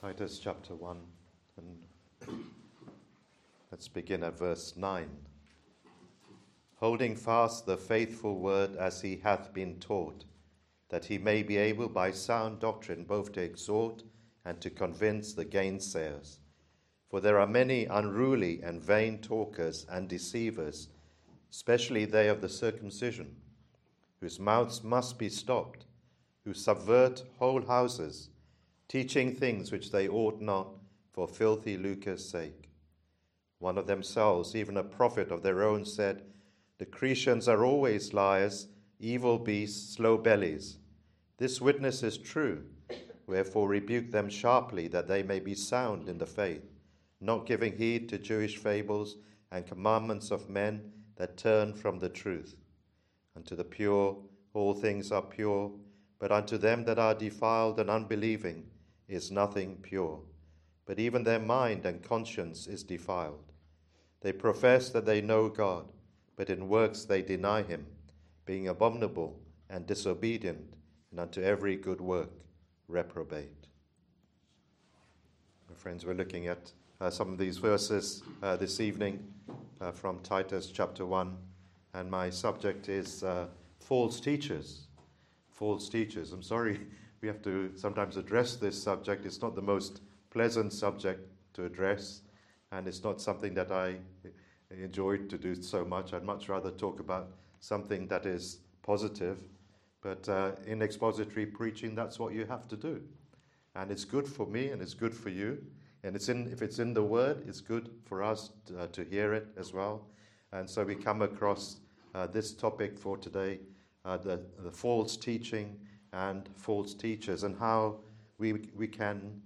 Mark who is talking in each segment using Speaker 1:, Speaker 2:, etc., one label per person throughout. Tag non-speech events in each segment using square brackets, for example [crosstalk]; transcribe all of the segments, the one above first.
Speaker 1: Titus chapter 1, and let's begin at verse 9. Holding fast the faithful word as he hath been taught, that he may be able by sound doctrine both to exhort and to convince the gainsayers. For there are many unruly and vain talkers and deceivers, especially they of the circumcision, whose mouths must be stopped, who subvert whole houses teaching things which they ought not for filthy lucre's sake. One of themselves, even a prophet of their own, said, The Cretians are always liars, evil beasts, slow bellies. This witness is true. Wherefore rebuke them sharply, that they may be sound in the faith, not giving heed to Jewish fables and commandments of men that turn from the truth. Unto the pure all things are pure, but unto them that are defiled and unbelieving, is nothing pure, but even their mind and conscience is defiled. They profess that they know God, but in works they deny him, being abominable and disobedient, and unto every good work reprobate. My friends, we're looking at uh, some of these verses uh, this evening uh, from Titus chapter 1, and my subject is uh, false teachers. False teachers. I'm sorry we have to sometimes address this subject. It's not the most pleasant subject to address, and it's not something that I enjoyed to do so much. I'd much rather talk about something that is positive. But uh, in expository preaching, that's what you have to do. And it's good for me and it's good for you. And it's in, if it's in the Word, it's good for us to, uh, to hear it as well. And so we come across uh, this topic for today uh, the, the false teaching and false teachers and how we, we can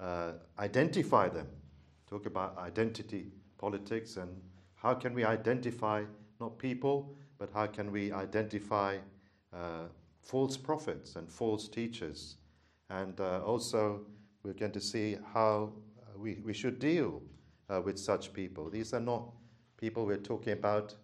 Speaker 1: uh, identify them. Talk about identity politics and how can we identify not people, but how can we identify uh, false prophets and false teachers. And uh, also, we're going to see how uh, we, we should deal uh, with such people. These are not people we're talking about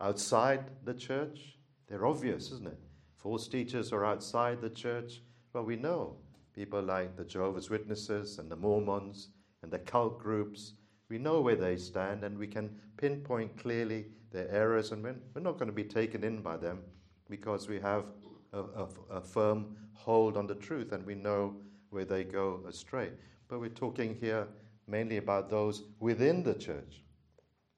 Speaker 1: outside the church. They're obvious, isn't it? False teachers are outside the church? Well, we know people like the Jehovah's Witnesses and the Mormons and the cult groups. We know where they stand and we can pinpoint clearly their errors, and we're, not going to be taken in by them because we have a, a, a firm hold on the truth and we know where they go astray. But we're talking here mainly about those within the church,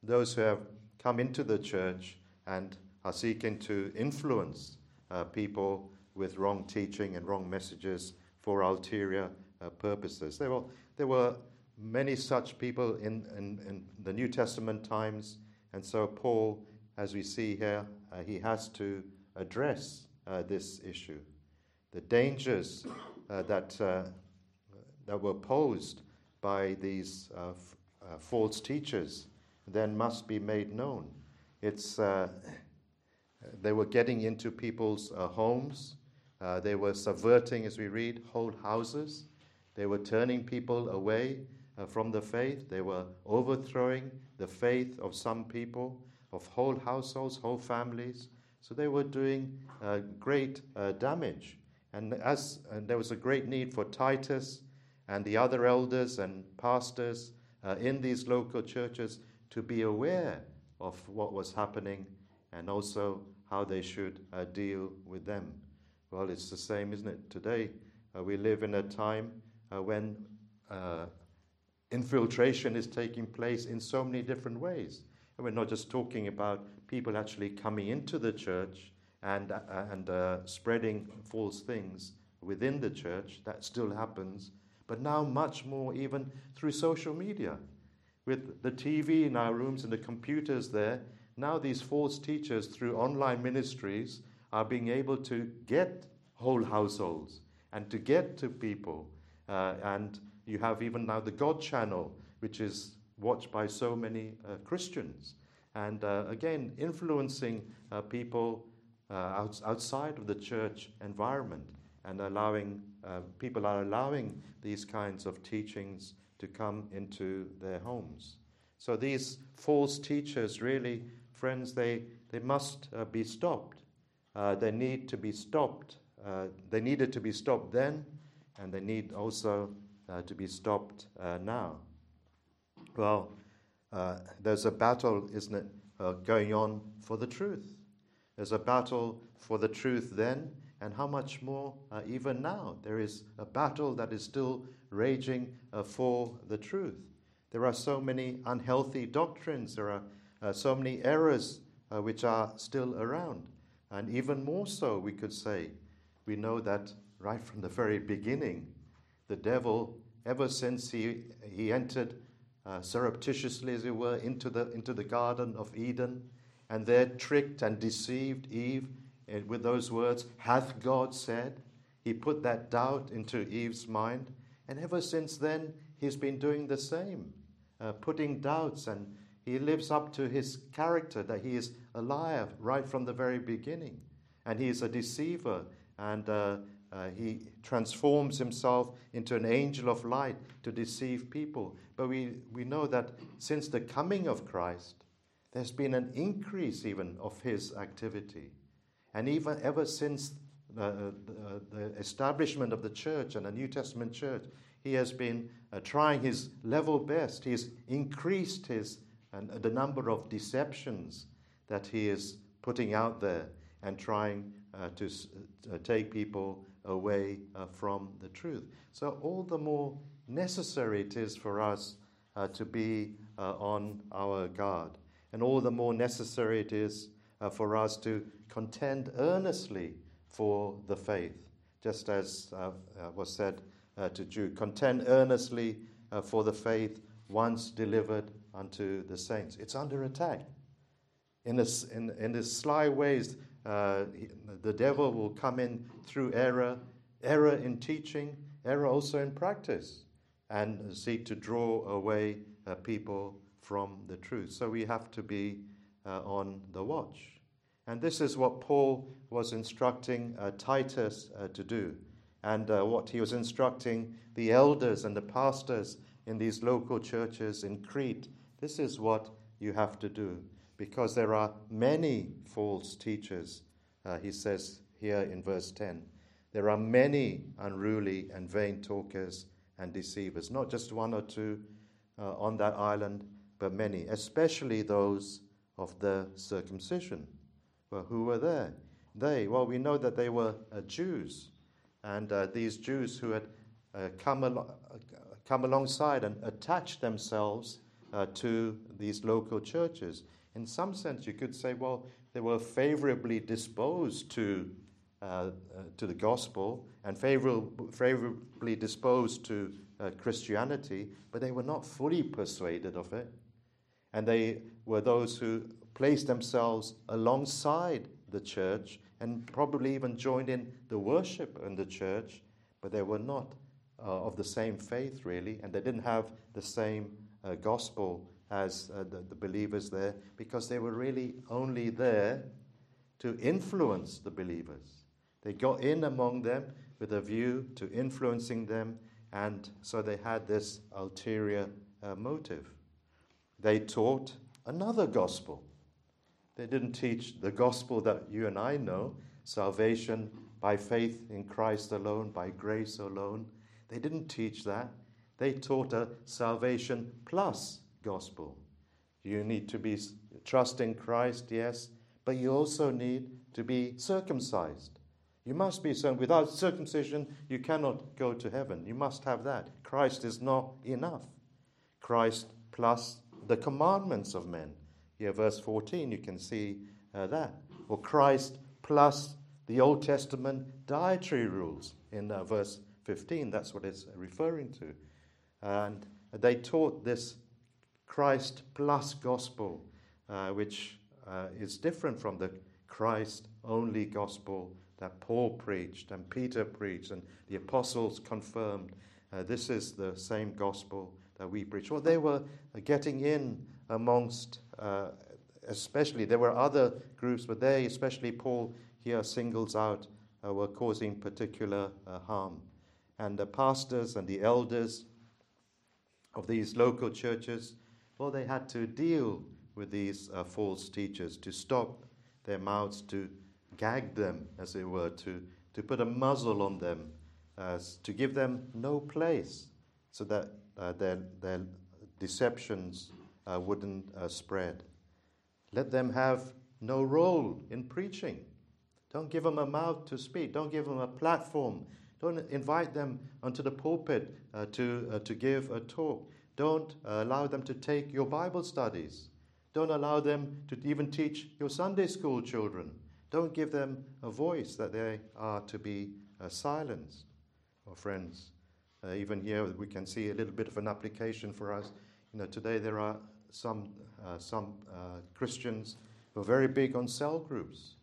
Speaker 1: those who have come into the church and are seeking to influence uh, people with wrong teaching and wrong messages for ulterior uh, purposes. There were, there were many such people in, in, in, the New Testament times, and so Paul, as we see here, uh, he has to address uh, this issue. The dangers uh, that, uh, that were posed by these f- false teachers then must be made known. It's they were getting into people's uh, homes. Uh, they were subverting, as we read, whole houses. They were turning people away uh, from the faith. They were overthrowing the faith of some people, of whole households, whole families. So they were doing uh, great uh, damage. And as and there was a great need for Titus and the other elders and pastors uh, in these local churches to be aware of what was happening and also how they should uh, deal with them. Well, it's the same, isn't it? Today, uh, we live in a time uh, when uh, infiltration is taking place in so many different ways. And we're not just talking about people actually coming into the church and, uh, and uh, spreading false things within the church, that still happens, but now much more even through social media. With the TV in our rooms and the computers there, now, these false teachers, through online ministries, are being able to get whole households and to get to people. Uh, and you have even now the God channel, which is watched by so many uh, Christians. And uh, again, influencing uh, people uh, out, outside of the church environment and allowing uh, people are allowing these kinds of teachings to come into their homes. So these false teachers really friends, they, they must uh, be stopped. Uh, they need to be stopped. Uh, they needed to be stopped then, and they need also uh, to be stopped uh, now? Well, uh, there's a battle, isn't it, going on for the truth. There's a battle for the truth then, and how much more even now? There is a battle that is still raging for the truth. There are so many unhealthy doctrines, there are so many errors which are still around. And even more so, we could say, we know that right from the very beginning, the devil, ever since he, he entered uh, surreptitiously, as it were, into the, into the Garden of Eden, and there tricked and deceived Eve eh, with those words, Hath God said? He put that doubt into Eve's mind, and ever since then, he's been doing the same, uh, putting doubts, and he lives up to his character that he is a liar right from the very beginning, and he is a deceiver, and uh, uh, he transforms himself into an angel of light to deceive people. But we, we know that since the coming of Christ, there's been an increase even of his activity. And even ever since uh, the, the, establishment of the church and the New Testament church, he has been uh, trying his level best. He's increased his and the number of deceptions that he is putting out there and trying uh, to uh, take people away uh, from the truth. So, all the more necessary it is for us uh, to be uh, on our guard, and all the more necessary it is uh, for us to contend earnestly for the faith, just as was said to Jude contend earnestly for the faith once delivered unto the saints. It's under attack. In, this, in, in this sly ways, uh, the devil will come in through error, error in teaching, error also in practice, and seek to draw away uh, people from the truth. So we have to be uh, on the watch. And this is what Paul was instructing uh, Titus uh, to do, and uh, what he was instructing the elders and the pastors in these local churches in Crete. This is what you have to do because there are many false teachers, uh, he says here in verse 10. There are many unruly and vain talkers and deceivers, not just one or two uh, on that island, but many, especially those of the circumcision. Well, who were there? They, well, we know that they were uh, Jews, and uh, these Jews who had uh, come, al- come alongside and attached themselves uh, to these local churches in some sense, you could say, well, they were favorably disposed to, uh, uh, to the gospel and favorably, favorably disposed to uh, Christianity, but they were not fully persuaded of it. And they were those who placed themselves alongside the church and probably even joined in the worship in the church, but they were not uh, of the same faith, really, and they didn't have the same uh, gospel as uh, the, the believers there because they were really only there to influence the believers. They got in among them with a view to influencing them, and so they had this ulterior uh, motive. They taught another gospel. They didn't teach the gospel that you and I know salvation by faith in Christ alone, by grace alone. They didn't teach that. They taught a salvation plus gospel. You need to be trust in Christ, yes, but you also need to be circumcised. You must be so. Without circumcision, you cannot go to heaven. You must have that. Christ is not enough. Christ plus the commandments of men. Here, verse 14, you can see uh, that. Or Christ plus the Old Testament dietary rules in uh, verse 15. That's what it's referring to. And they taught this Christ plus gospel, uh, which uh, is different from the Christ only gospel that Paul preached and Peter preached and the apostles confirmed. Uh, this is the same gospel that we preach. Well, they were getting in amongst, uh, especially, there were other groups, but they, especially Paul here singles out, uh, were causing particular harm. And the pastors and the elders of these local churches well, they had to deal with these uh, false teachers, to stop their mouths, to gag them, as it were, to, to put a muzzle on them, uh, to give them no place so that uh, their, their deceptions uh, wouldn't uh, spread. Let them have no role in preaching. Don't give them a mouth to speak. Don't give them a platform. Don't invite them onto the pulpit uh, to, uh, to give a talk. Don't uh, allow them to take your Bible studies. Don't allow them to even teach your Sunday school children. Don't give them a voice that they are to be uh, silenced. Oh, friends, uh, even here we can see a little bit of an application for us. You know, today there are some, uh, some Christians who are very big on cell groups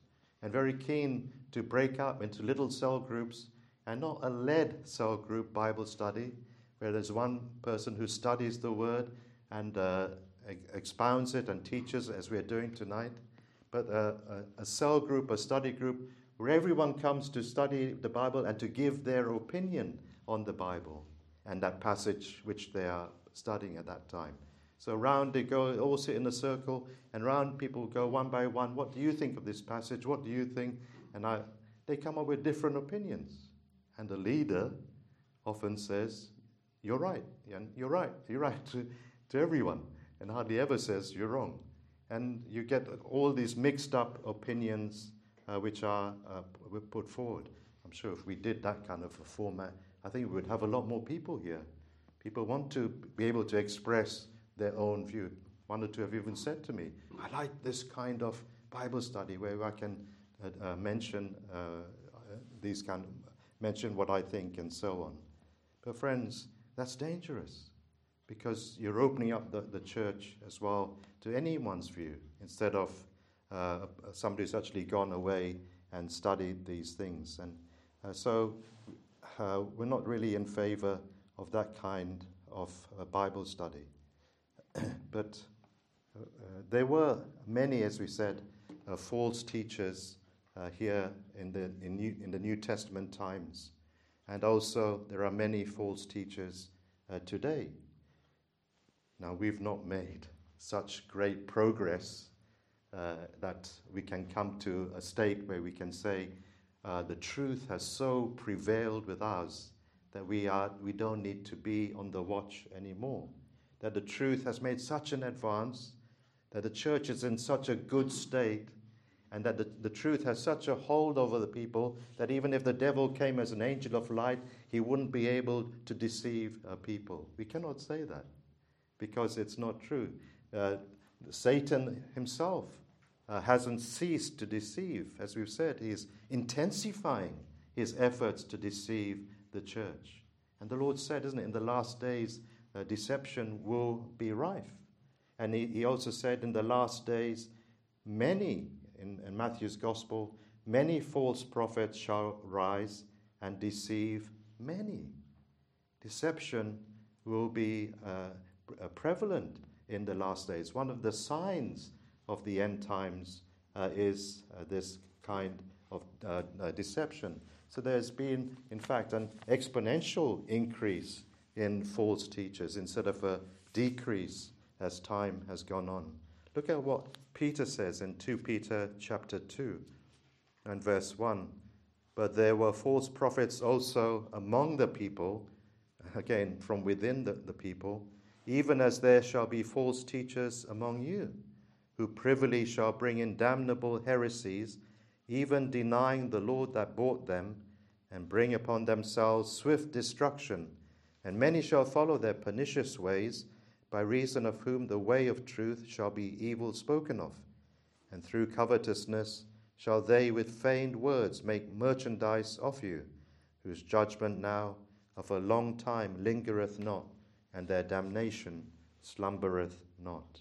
Speaker 1: and very keen to break up into little cell groups and not a led cell group Bible study where there's one person who studies the word and uh, expounds it and teaches as we're doing tonight, but a, a, a cell group, a study group where everyone comes to study the Bible and to give their opinion on the Bible and that passage which they are studying at that time. So round they go, all sit in a circle, and round people go one by one. What do you think of this passage? What do you think? And I, they come up with different opinions. And the leader often says, You're right. You're right. [laughs] You're right to, to everyone. And hardly ever says, You're wrong. And you get all these mixed up opinions uh, which are uh, put forward. I'm sure if we did that kind of a format, I think we would have a lot more people here. People want to be able to express their own view. One or two have even said to me, I like this kind of Bible study where I can uh, uh, mention uh, these kind of, mention what I think and so on. But friends, that's dangerous because you're opening up the, the church as well to anyone's view instead of uh, somebody who's actually gone away and studied these things. And uh, so uh, we're not really in favor of that kind of Bible study. [clears throat] but uh, there were many, as we said, uh, false teachers uh, here in the, in, New, in the New Testament times. And also, there are many false teachers uh, today. Now, we've not made such great progress uh, that we can come to a state where we can say uh, the truth has so prevailed with us that we, are, we don't need to be on the watch anymore that the truth has made such an advance, that the church is in such a good state, and that the, the truth has such a hold over the people that even if the devil came as an angel of light, he wouldn't be able to deceive uh, people. We cannot say that because it's not true. Uh, Satan himself uh, hasn't ceased to deceive. As we've said, he's intensifying his efforts to deceive the church. And the Lord said, isn't it, in the last days, uh, deception will be rife. And he, he, also said in the last days, many, in, in Matthew's gospel, many false prophets shall rise and deceive many. Deception will be uh, prevalent in the last days. One of the signs of the end times uh, is uh, this kind of uh, uh, deception. So there's been, in fact, an exponential increase in false teachers instead of a decrease as time has gone on. Look at what Peter says in 2 Peter chapter 2 and verse 1. But there were false prophets also among the people, again from within the, the people, even as there shall be false teachers among you, who privily shall bring in damnable heresies, even denying the Lord that bought them, and bring upon themselves swift destruction. And many shall follow their pernicious ways, by reason of whom the way of truth shall be evil spoken of. And through covetousness shall they with feigned words make merchandise of you, whose judgment now of a long time lingereth not, and their damnation slumbereth not.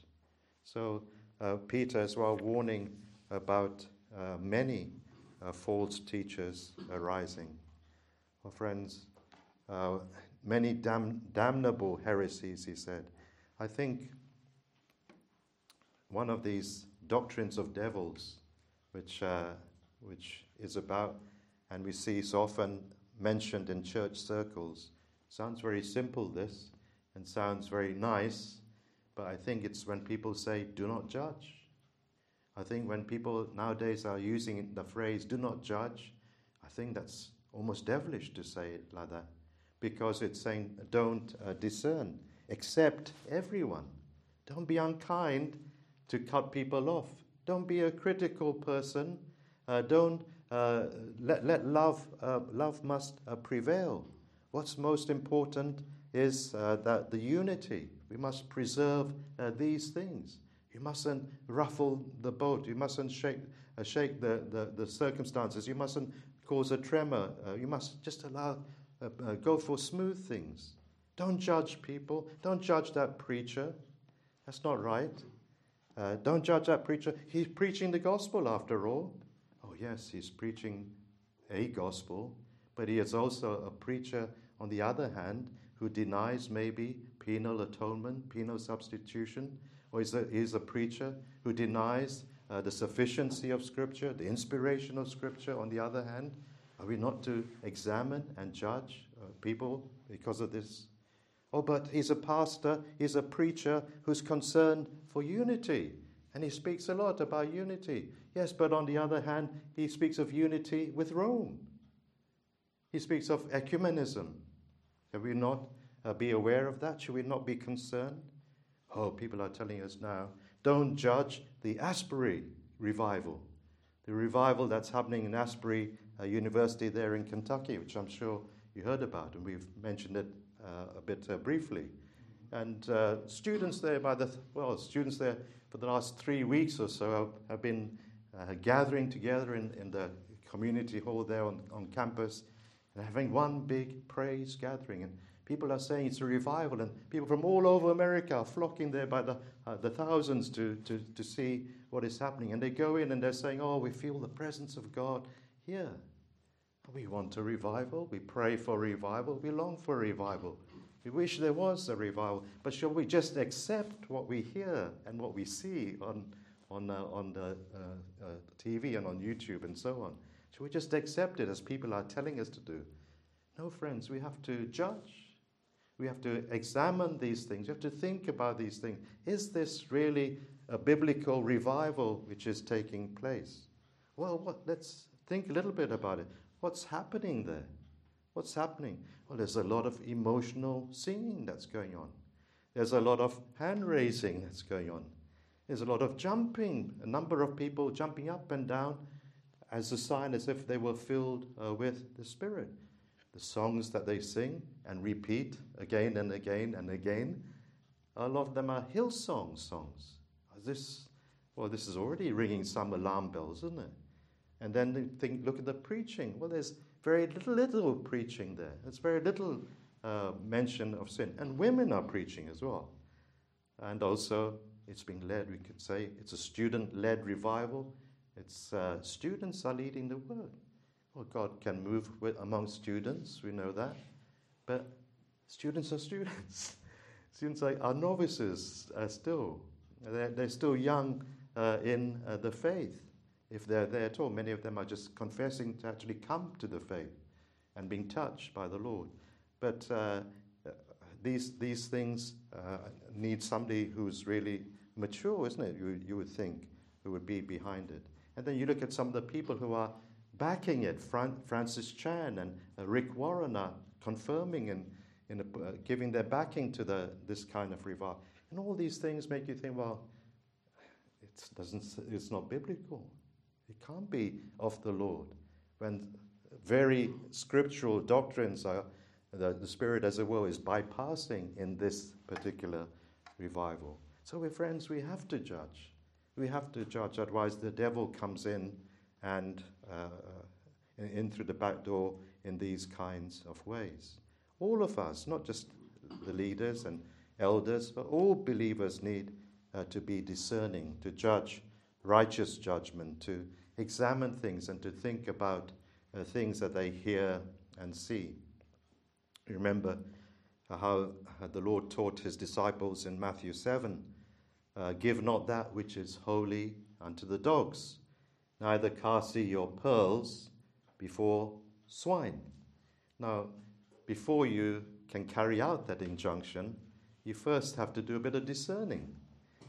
Speaker 1: So, uh, Peter as well warning about uh, many uh, false teachers arising. Well, friends, uh, many dam- damnable heresies, he said. I think one of these doctrines of devils, which, uh, which is about, and we see so often mentioned in church circles, sounds very simple, this, and sounds very nice, but I think it's when people say, do not judge. I think when people nowadays are using the phrase, do not judge, I think that's almost devilish to say it like that because it's saying don't uh, discern, accept everyone. Don't be unkind to cut people off. Don't be a critical person. Uh, don't uh, let, let love, uh, love must uh, prevail. What's most important is uh, that the unity. We must preserve uh, these things. You mustn't ruffle the boat. You mustn't shake, shake the, the, the, circumstances. You mustn't cause a tremor. you must just allow, go for smooth things. Don't judge people. Don't judge that preacher. That's not right. don't judge that preacher. He's preaching the gospel after all Oh, yes, he's preaching a gospel, but he is also a preacher, on the other hand, who denies maybe penal atonement, penal substitution, or is a, he's a preacher who denies uh, the sufficiency of Scripture, the inspiration of Scripture, on the other hand. Are we not to examine and judge uh, people because of this? Oh, but he's a pastor, he's a preacher who's concerned for unity. And he speaks a lot about unity. Yes, but on the other hand, he speaks of unity with Rome. He speaks of ecumenism. Should we not uh, be aware of that? Should we not be concerned? Oh, people are telling us now don't judge the Asbury revival, the revival that's happening in Asbury uh, University there in Kentucky, which I'm sure you heard about, and we've mentioned it a bit uh, briefly. And uh, students there, by the th- well, students there for the last three weeks or so have, have been uh, gathering together in, in the community hall there on, on campus and having one big praise gathering. And people are saying it's a revival, and people from all over America are flocking there by the, uh, the thousands to, to, to see what is happening. And they go in and they're saying, Oh, we feel the presence of God here. We want a revival. We pray for revival. We long for revival. We wish there was a revival. But shall we just accept what we hear and what we see on, on, uh, on the uh, uh TV and on YouTube and so on. Should we just accept it as people are telling us to do? No, friends, we have to judge. We have to examine these things. We have to think about these things. Is this really a biblical revival which is taking place? Well, what, let's think a little bit about it. What's happening there? What's happening? Well, there's a lot of emotional singing that's going on. There's a lot of hand raising that's going on. There's a lot of jumping, a number of people jumping up and down as a sign as if they were filled uh, with the Spirit. The songs that they sing and repeat again and again and again, a lot of them are Hillsong songs. This, well, this is already ringing some alarm bells, isn't it? And then look at the preaching. Well, there's very little, little preaching there. There's very little uh, mention of sin. And women are preaching as well. And also, it's being led, we could say, it's a student led revival. It's uh, students are leading the word. Well, God can move with, among students, we know that. But students are students. [laughs] students are, are novices uh, still. They're, they're, still young uh, in uh, the faith, if they're there at all. Many of them are just confessing to actually come to the faith and being touched by the Lord. But uh, these, these things uh, need somebody who's really mature, isn't it? You, you would think, who would be behind it. And then you look at some of the people who are backing it. Fran- Francis Chan and uh, Rick Warren are confirming and in a, uh, giving their backing to the, this kind of revival. And all these things make you think, well, it doesn't, it's not biblical. It can't be of the Lord. When very scriptural doctrines are, the, the Spirit, as it were, is bypassing in this particular revival. So, we're friends, we have to judge. We have to judge, otherwise, the devil comes in and uh, in through the back door in these kinds of ways. All of us, not just the leaders and elders, but all believers need uh, to be discerning, to judge righteous judgment, to examine things and to think about uh, things that they hear and see. Remember how the Lord taught his disciples in Matthew 7 uh, Give not that which is holy unto the dogs, neither cast ye your pearls before swine. Now, before you can carry out that injunction, you first have to do a bit of discerning.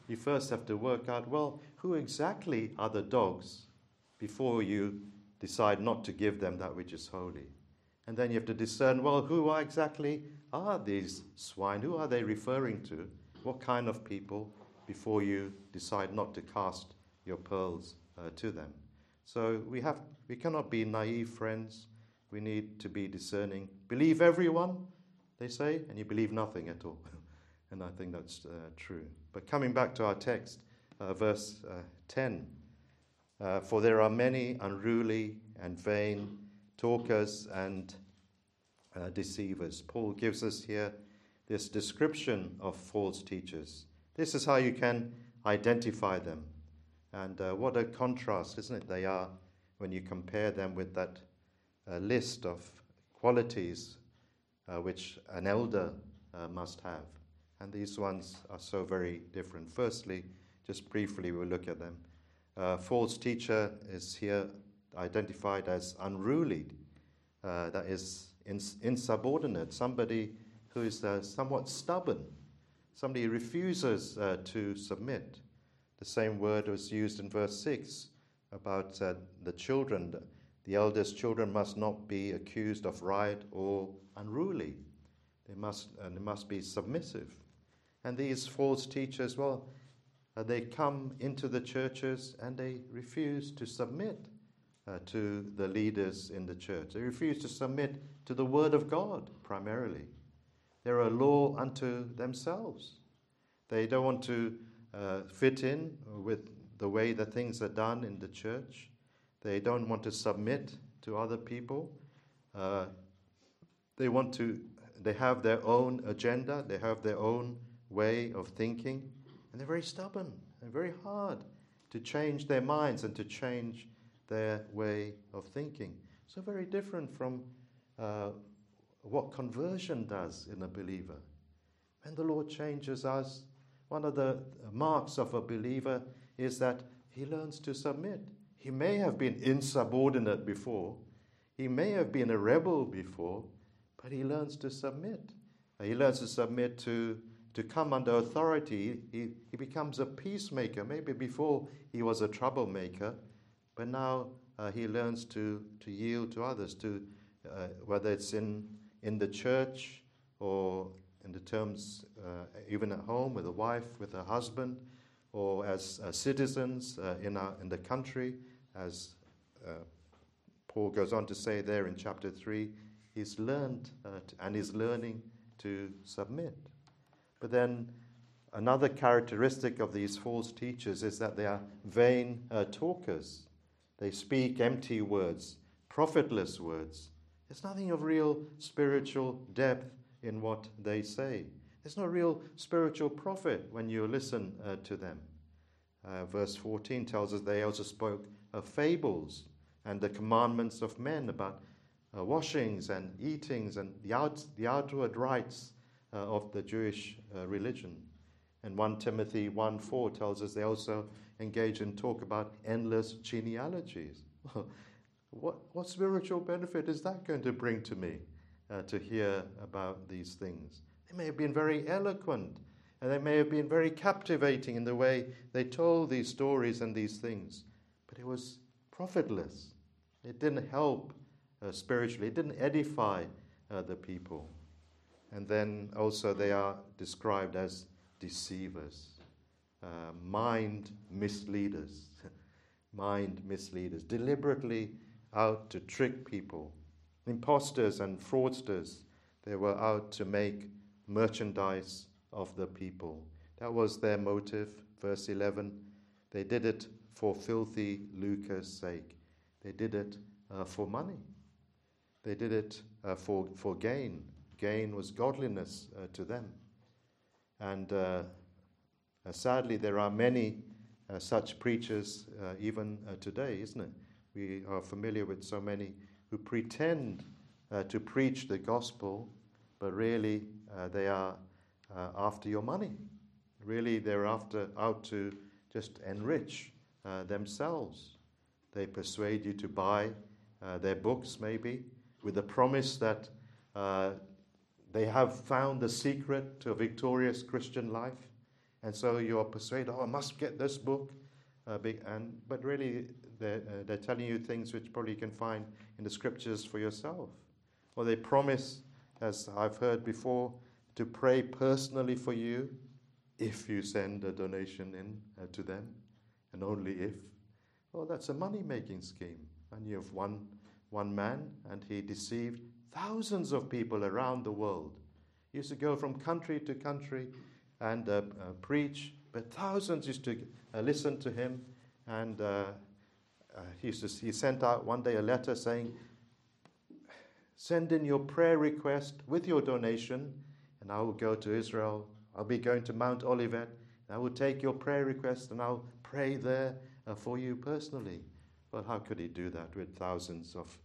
Speaker 1: You first have to work out well, who exactly are the dogs before you decide not to give them that which is holy. And then you have to discern well, who are exactly are these swine? Who are they referring to? What kind of people before you decide not to cast your pearls uh, to them? So we, have, we cannot be naive friends. We need to be discerning. Believe everyone, they say, and you believe nothing at all. [laughs] and I think that's uh, true. But coming back to our text, uh, verse uh, 10 uh, For there are many unruly and vain talkers and uh, deceivers. Paul gives us here this description of false teachers. This is how you can identify them. And uh, what a contrast, isn't it? They are when you compare them with that uh, list of qualities uh, which an elder uh, must have. And these ones are so very different. Firstly, just briefly, we'll look at them. Uh, false teacher is here identified as unruly, uh, that is, insubordinate, somebody who is somewhat stubborn, somebody who refuses to submit. The same word was used in verse 6 about uh, the children. The eldest children must not be accused of riot or unruly. They must, uh, they must be submissive. And these false teachers, well, uh, they come into the churches and they refuse to submit uh, to the leaders in the church. They refuse to submit to the Word of God primarily. They're a law unto themselves. They don't want to uh, fit in with the way that things are done in the church. They don't want to submit to other people. Uh, they want to, they have their own agenda, they have their own way of thinking, and they're very stubborn and very hard to change their minds and to change their way of thinking. So, very different from uh, what conversion does in a believer. When the Lord changes us, one of the marks of a believer is that he learns to submit. He may have been insubordinate before, he may have been a rebel before, but he learns to submit. He learns to submit to, to come under authority. He, he becomes a peacemaker. Maybe before he was a troublemaker, but now uh, he learns to, to yield to others, to, uh, whether it's in, in the church or in the terms uh, even at home with a wife, with a husband, or as uh, citizens uh, in, our, in the country, as uh, Paul goes on to say there in chapter 3, he's learned and is learning to submit. But then another characteristic of these false teachers is that they are vain uh, talkers. They speak empty words, profitless words. There's nothing of real spiritual depth in what they say. There's no real spiritual profit when you listen uh, to them. Uh, verse 14 tells us they also spoke of fables and the commandments of men about uh, washings and eatings and the, out, the outward rites uh, of the Jewish uh, religion. And 1 Timothy 1 4 tells us they also engage in talk about endless genealogies. [laughs] what, what spiritual benefit is that going to bring to me? uh, to hear about these things. They may have been very eloquent and they may have been very captivating in the way they told these stories and these things, but it was profitless. It didn't help uh, spiritually, it didn't edify uh, the people. And then also they are described as deceivers, uh, mind misleaders, [laughs] mind misleaders, deliberately out to trick people imposters and fraudsters. They were out to make merchandise of the people. That was their motive. Verse 11 they did it for filthy lucre's sake, they did it uh, for money, they did it uh, for, for gain. Gain was godliness uh, to them. And uh, uh, sadly, there are many uh, such preachers even today, isn't it? We are familiar with so many who pretend uh, to preach the gospel, but really uh, they are uh, after your money. Really, they're after out to just enrich uh, themselves. They persuade you to buy uh, their books, maybe, with the promise that uh, they have found the secret to a victorious Christian life. And so you are persuaded, oh, I must get this book. and, but really, they're, they're telling you things which probably you can find in the scriptures for yourself. or they promise, as I've heard before, to pray personally for you if you send a donation in uh, to them, and only if. Well, that's a money making scheme. And you have one, one man, and he deceived thousands of people around the world. Used to go from country to country and uh, uh, preach, but thousands used to uh, listen to him. And uh, uh, he, used to, he sent out one day a letter saying, Send in your prayer request with your donation, and I will go to Israel. I'll be going to Mount Olivet. and I will take your prayer request and I'll pray there uh, for you personally. Well, how could he do that with thousands of,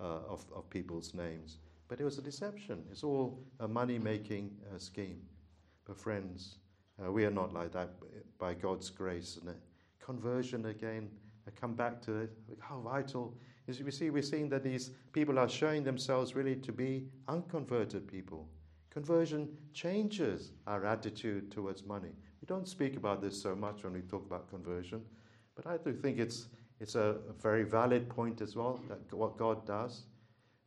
Speaker 1: of, of, people's names? But it was a deception. It's all a money making uh, scheme. But, friends, uh, we are not like that by God's grace. And conversion again, I come back to it. How vital is we see we're seeing that these people are showing themselves really to be unconverted people. Conversion changes our attitude towards money. We don't speak about this so much when we talk about conversion, but I do think it's it's a, very valid point as well that what God does.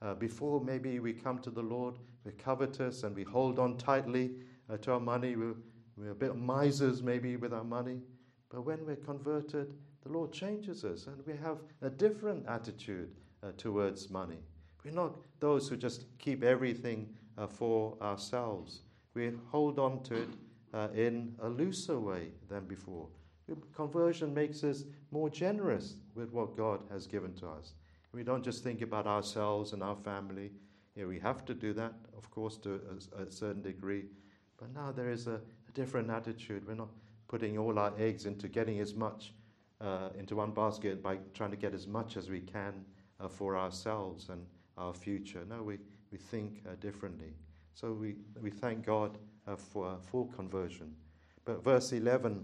Speaker 1: Uh, before maybe we come to the Lord, we're covetous and we hold on tightly uh, to our money. We're, we're a bit misers maybe with our money. But when we're converted, the Lord changes us and we have a different attitude uh, towards money. We're not those who just keep everything uh, for ourselves. We hold on to it uh, in a looser way than before. Conversion makes us more generous with what God has given to us. We don't just think about ourselves and our family. Yeah, we have to do that, of course, to a, a certain degree. But now there is a, a, different attitude. We're not putting all our eggs into getting as much uh, into one basket by trying to get as much as we can uh, for ourselves and our future. No, we, we think uh, differently. So we, we thank God uh, for full conversion. But verse 11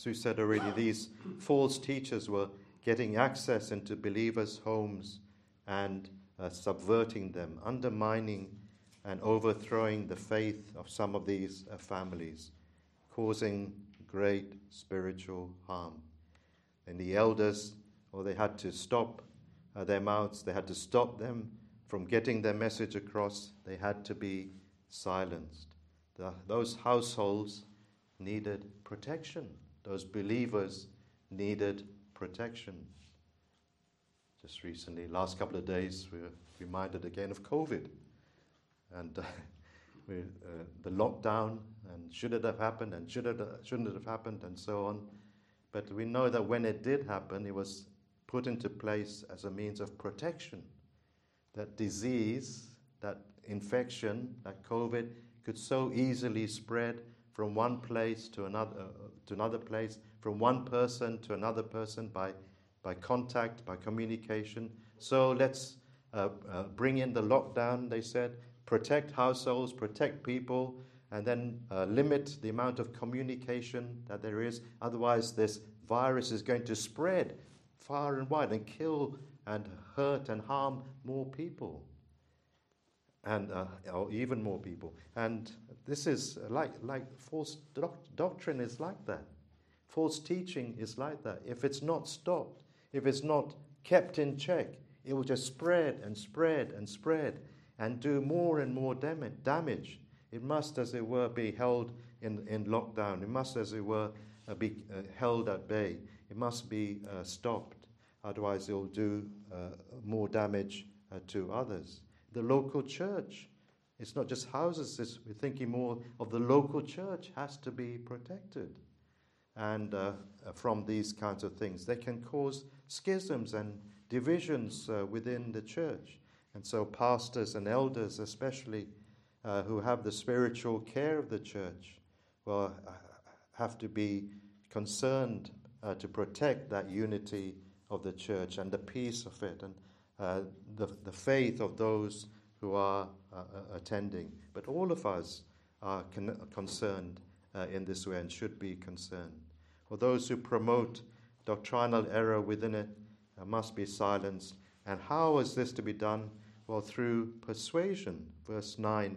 Speaker 1: as we said already, these false teachers were getting access into believers' homes and uh, subverting them, undermining and overthrowing the faith of some of these uh, families, causing great spiritual harm. And the elders, well, they had to stop uh, their mouths, they had to stop them from getting their message across, they had to be silenced. The, those households needed protection. Those believers needed protection. Just recently, last couple of days, we were reminded again of COVID and uh, [laughs] we, uh, the lockdown and should it have happened and should it, uh, shouldn't it have happened and so on. But we know that when it did happen, it was put into place as a means of protection. That disease, that infection, that COVID could so easily spread from one place to another, uh, to another place, from one person to another person by, by contact, by communication. So let's uh, uh, bring in the lockdown, they said, protect households, protect people, and then uh, limit the amount of communication that there is. Otherwise, this virus is going to spread far and wide and kill and hurt and harm more people and uh, or even more people. And this is like like false doc- doctrine is like that. False teaching is like that. If it's not stopped, if it's not kept in check, it will just spread and spread and spread and do more and more dam- damage. It must, as it were, be held in, in lockdown. It must, as it were, uh, be uh, held at bay. It must be uh, stopped. Otherwise, it will do uh, more damage uh, to others the local church. It's not just houses, it's, we're thinking more of the local church has to be protected. And uh, from these kinds of things, they can cause schisms and divisions uh, within the church. And so, pastors and elders, especially uh, who have the spiritual care of the church, will uh, have to be concerned uh, to protect that unity of the church and the peace of it. And uh, the, the faith of those who are uh, uh, attending. But all of us are con- concerned uh, in this way and should be concerned. For those who promote doctrinal error within it uh, must be silenced. And how is this to be done? Well, through persuasion. Verse 9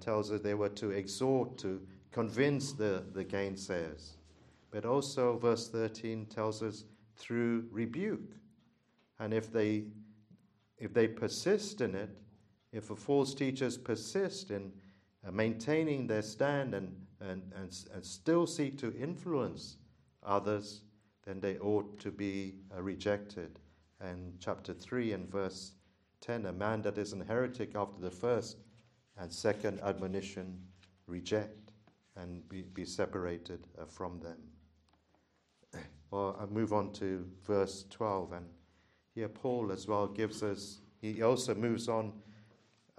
Speaker 1: tells us they were to exhort, to convince the, the gainsayers. But also, verse 13 tells us through rebuke. And if they if they persist in it, if the false teachers persist in uh, maintaining their stand and, and, and, and still seek to influence others, then they ought to be uh, rejected. And chapter 3 and verse 10 a man that is an heretic after the first and second admonition, reject and be, be separated uh, from them. [coughs] Well, I move on to verse 12, and here Paul as well gives us, he also moves on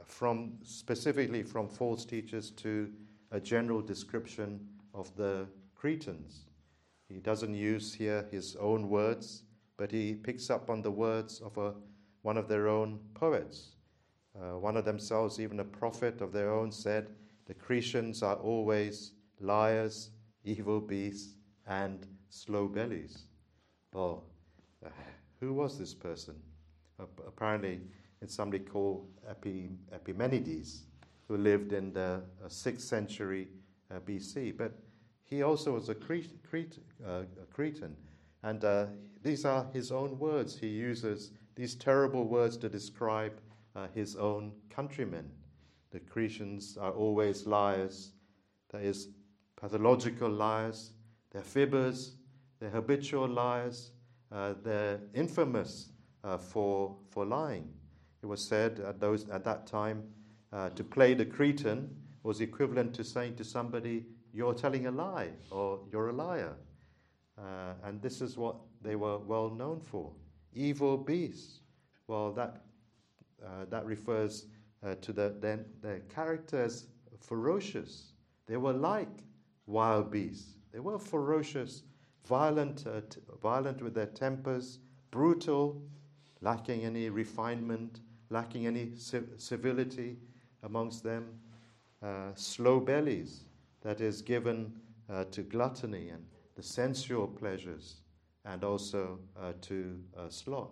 Speaker 1: from specifically from false teachers to a general description of the Cretans. He doesn't use here his own words, but he picks up on the words of a, one of their own poets. Uh, one of themselves, even a prophet of their own, said, The Cretans are always liars, evil beasts, and slow bellies. Well, uh, who was this person? Apparently, it's somebody called Epi, Epimenides, who lived in the 6th uh, century uh, BC. But he also was a, uh, a Cretan. And uh, these are his own words. He uses these terrible words to describe uh, his own countrymen. The Cretans are always liars. There is pathological liars. They're fibbers. They're habitual liars. Uh, they're infamous for, for lying. It was said at, those, at that time uh, to play the Cretan was equivalent to saying to somebody, You're telling a lie, or You're a liar. Uh, and this is what they were well known for. Evil beasts. Well, that, uh, that refers uh, to the, their, their characters ferocious. They were like wild beasts. They were ferocious, violent, uh, t- violent with their tempers, brutal, lacking any refinement, lacking any civility amongst them, uh, slow bellies, that is given uh, to gluttony and the sensual pleasures, and also uh, to uh, sloth.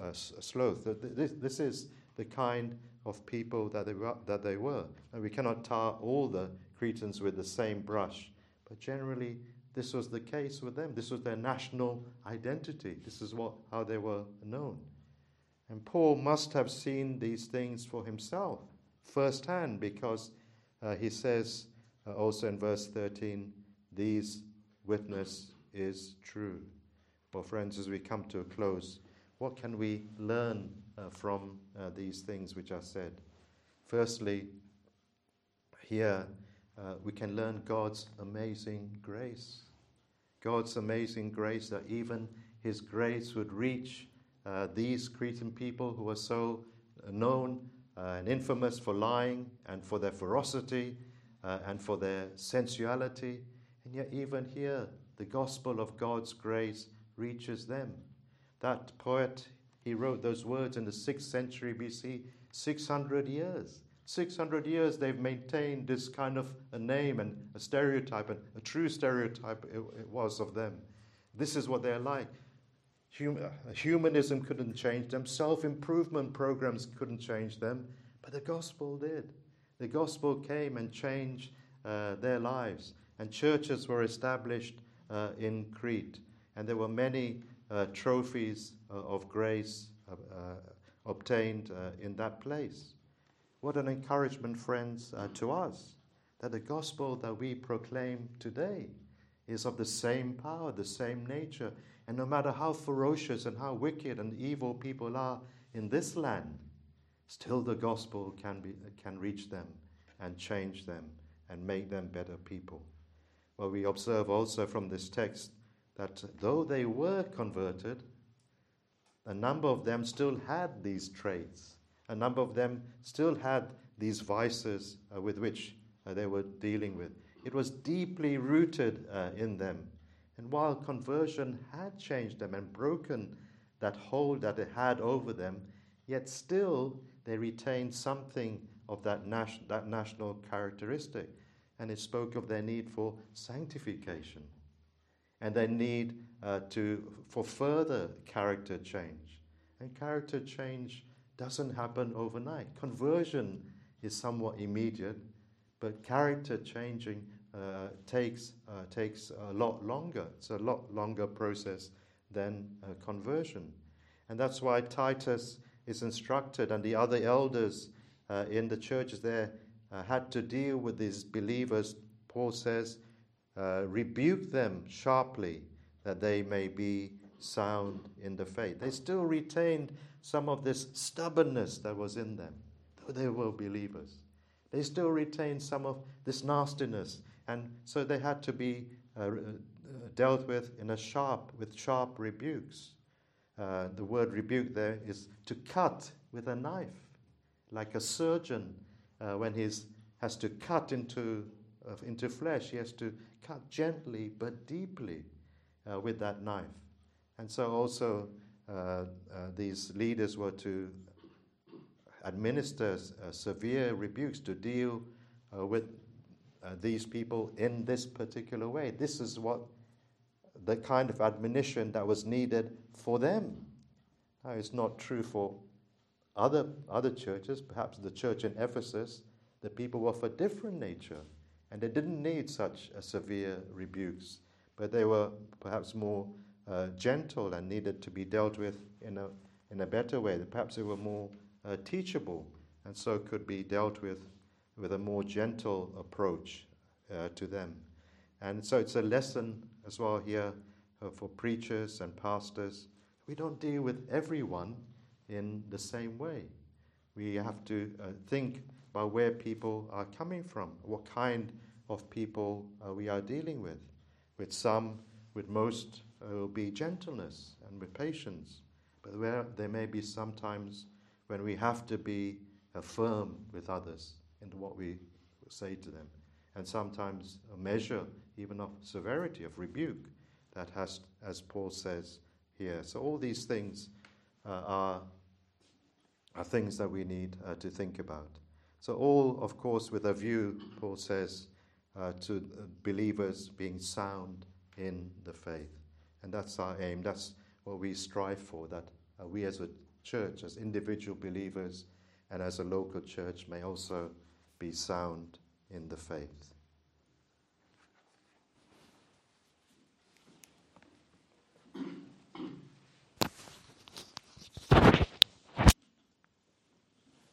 Speaker 1: Uh, sloth. This, this is the kind of people that they, were, that they were. And we cannot tar all the Cretans with the same brush, but generally this was the case with them. This was their national identity. This is what, how they were known. And Paul must have seen these things for himself firsthand because uh, he says uh, also in verse 13, these witness is true. Well, friends, as we come to a close, what can we learn uh, from uh, these things which are said? Firstly, here uh, we can learn God's amazing grace. God's amazing grace that even His grace would reach these Cretan people who are so known uh, and infamous for lying and for their ferocity uh, and for their sensuality. And yet, even here, the gospel of God's grace reaches them. That poet, he wrote those words in the 6th century BC, 600 years. 600 years they've maintained this kind of a name and a stereotype, and a true stereotype it was of them. This is what they're like. Hum- humanism couldn't change them, self improvement programs couldn't change them, but the gospel did. The gospel came and changed uh, their lives, and churches were established uh, in Crete, and there were many uh, trophies uh, of grace uh, uh, obtained in that place. What an encouragement, friends, to us that the gospel that we proclaim today is of the same power, the same nature. And no matter how ferocious and how wicked and evil people are in this land, still the gospel can, be, can reach them and change them and make them better people. Well, we observe also from this text that though they were converted, a number of them still had these traits. A number of them still had these vices uh, with which uh, they were dealing with. It was deeply rooted uh, in them. And while conversion had changed them and broken that hold that it had over them, yet still they retained something of that, nas- that national characteristic. And it spoke of their need for sanctification and their need uh, to, for further character change. And character change doesn't happen overnight. Conversion is somewhat immediate, but character changing uh, takes, uh, takes a lot longer. It's a lot longer process than conversion. And that's why Titus is instructed and the other elders uh, in the churches there uh, had to deal with these believers, Paul says, uh, rebuke them sharply that they may be sound in the faith. They still retained some of this stubbornness that was in them, though they were believers. They still retained some of this nastiness, and so they had to be uh, uh, dealt with in a sharp, with sharp rebukes. Uh, the word rebuke there is to cut with a knife, like a surgeon uh, when he has to cut into, into flesh, he has to cut gently but deeply uh, with that knife. And so also uh, these leaders were to administer severe rebukes to deal with these people in this particular way. This is what the kind of admonition that was needed for them. Now, it's not true for other, other churches, perhaps the church in Ephesus, the people were of a different nature and they didn't need such severe rebukes, but they were perhaps more uh, gentle and needed to be dealt with in a, in a better way. Perhaps they were more uh, teachable and so could be dealt with with a more gentle approach uh, to them. And so it's a lesson as well here uh, for preachers and pastors. We don't deal with everyone in the same way. We have to uh, think about where people are coming from, what kind of people uh, we are dealing with. With some, with most, uh, will be gentleness and with patience. But where there may be sometimes when we have to be uh, firm with others in what we say to them. And sometimes a measure even of severity, of rebuke, that has, as Paul says here. So all these things uh, are are things that we need uh, to think about. So, all, of course, with a view, Paul says, uh, to believers being sound in the faith. And that's our aim. That's what we strive for, that uh, we as a church, as individual believers, and as a local church may also be sound in the faith.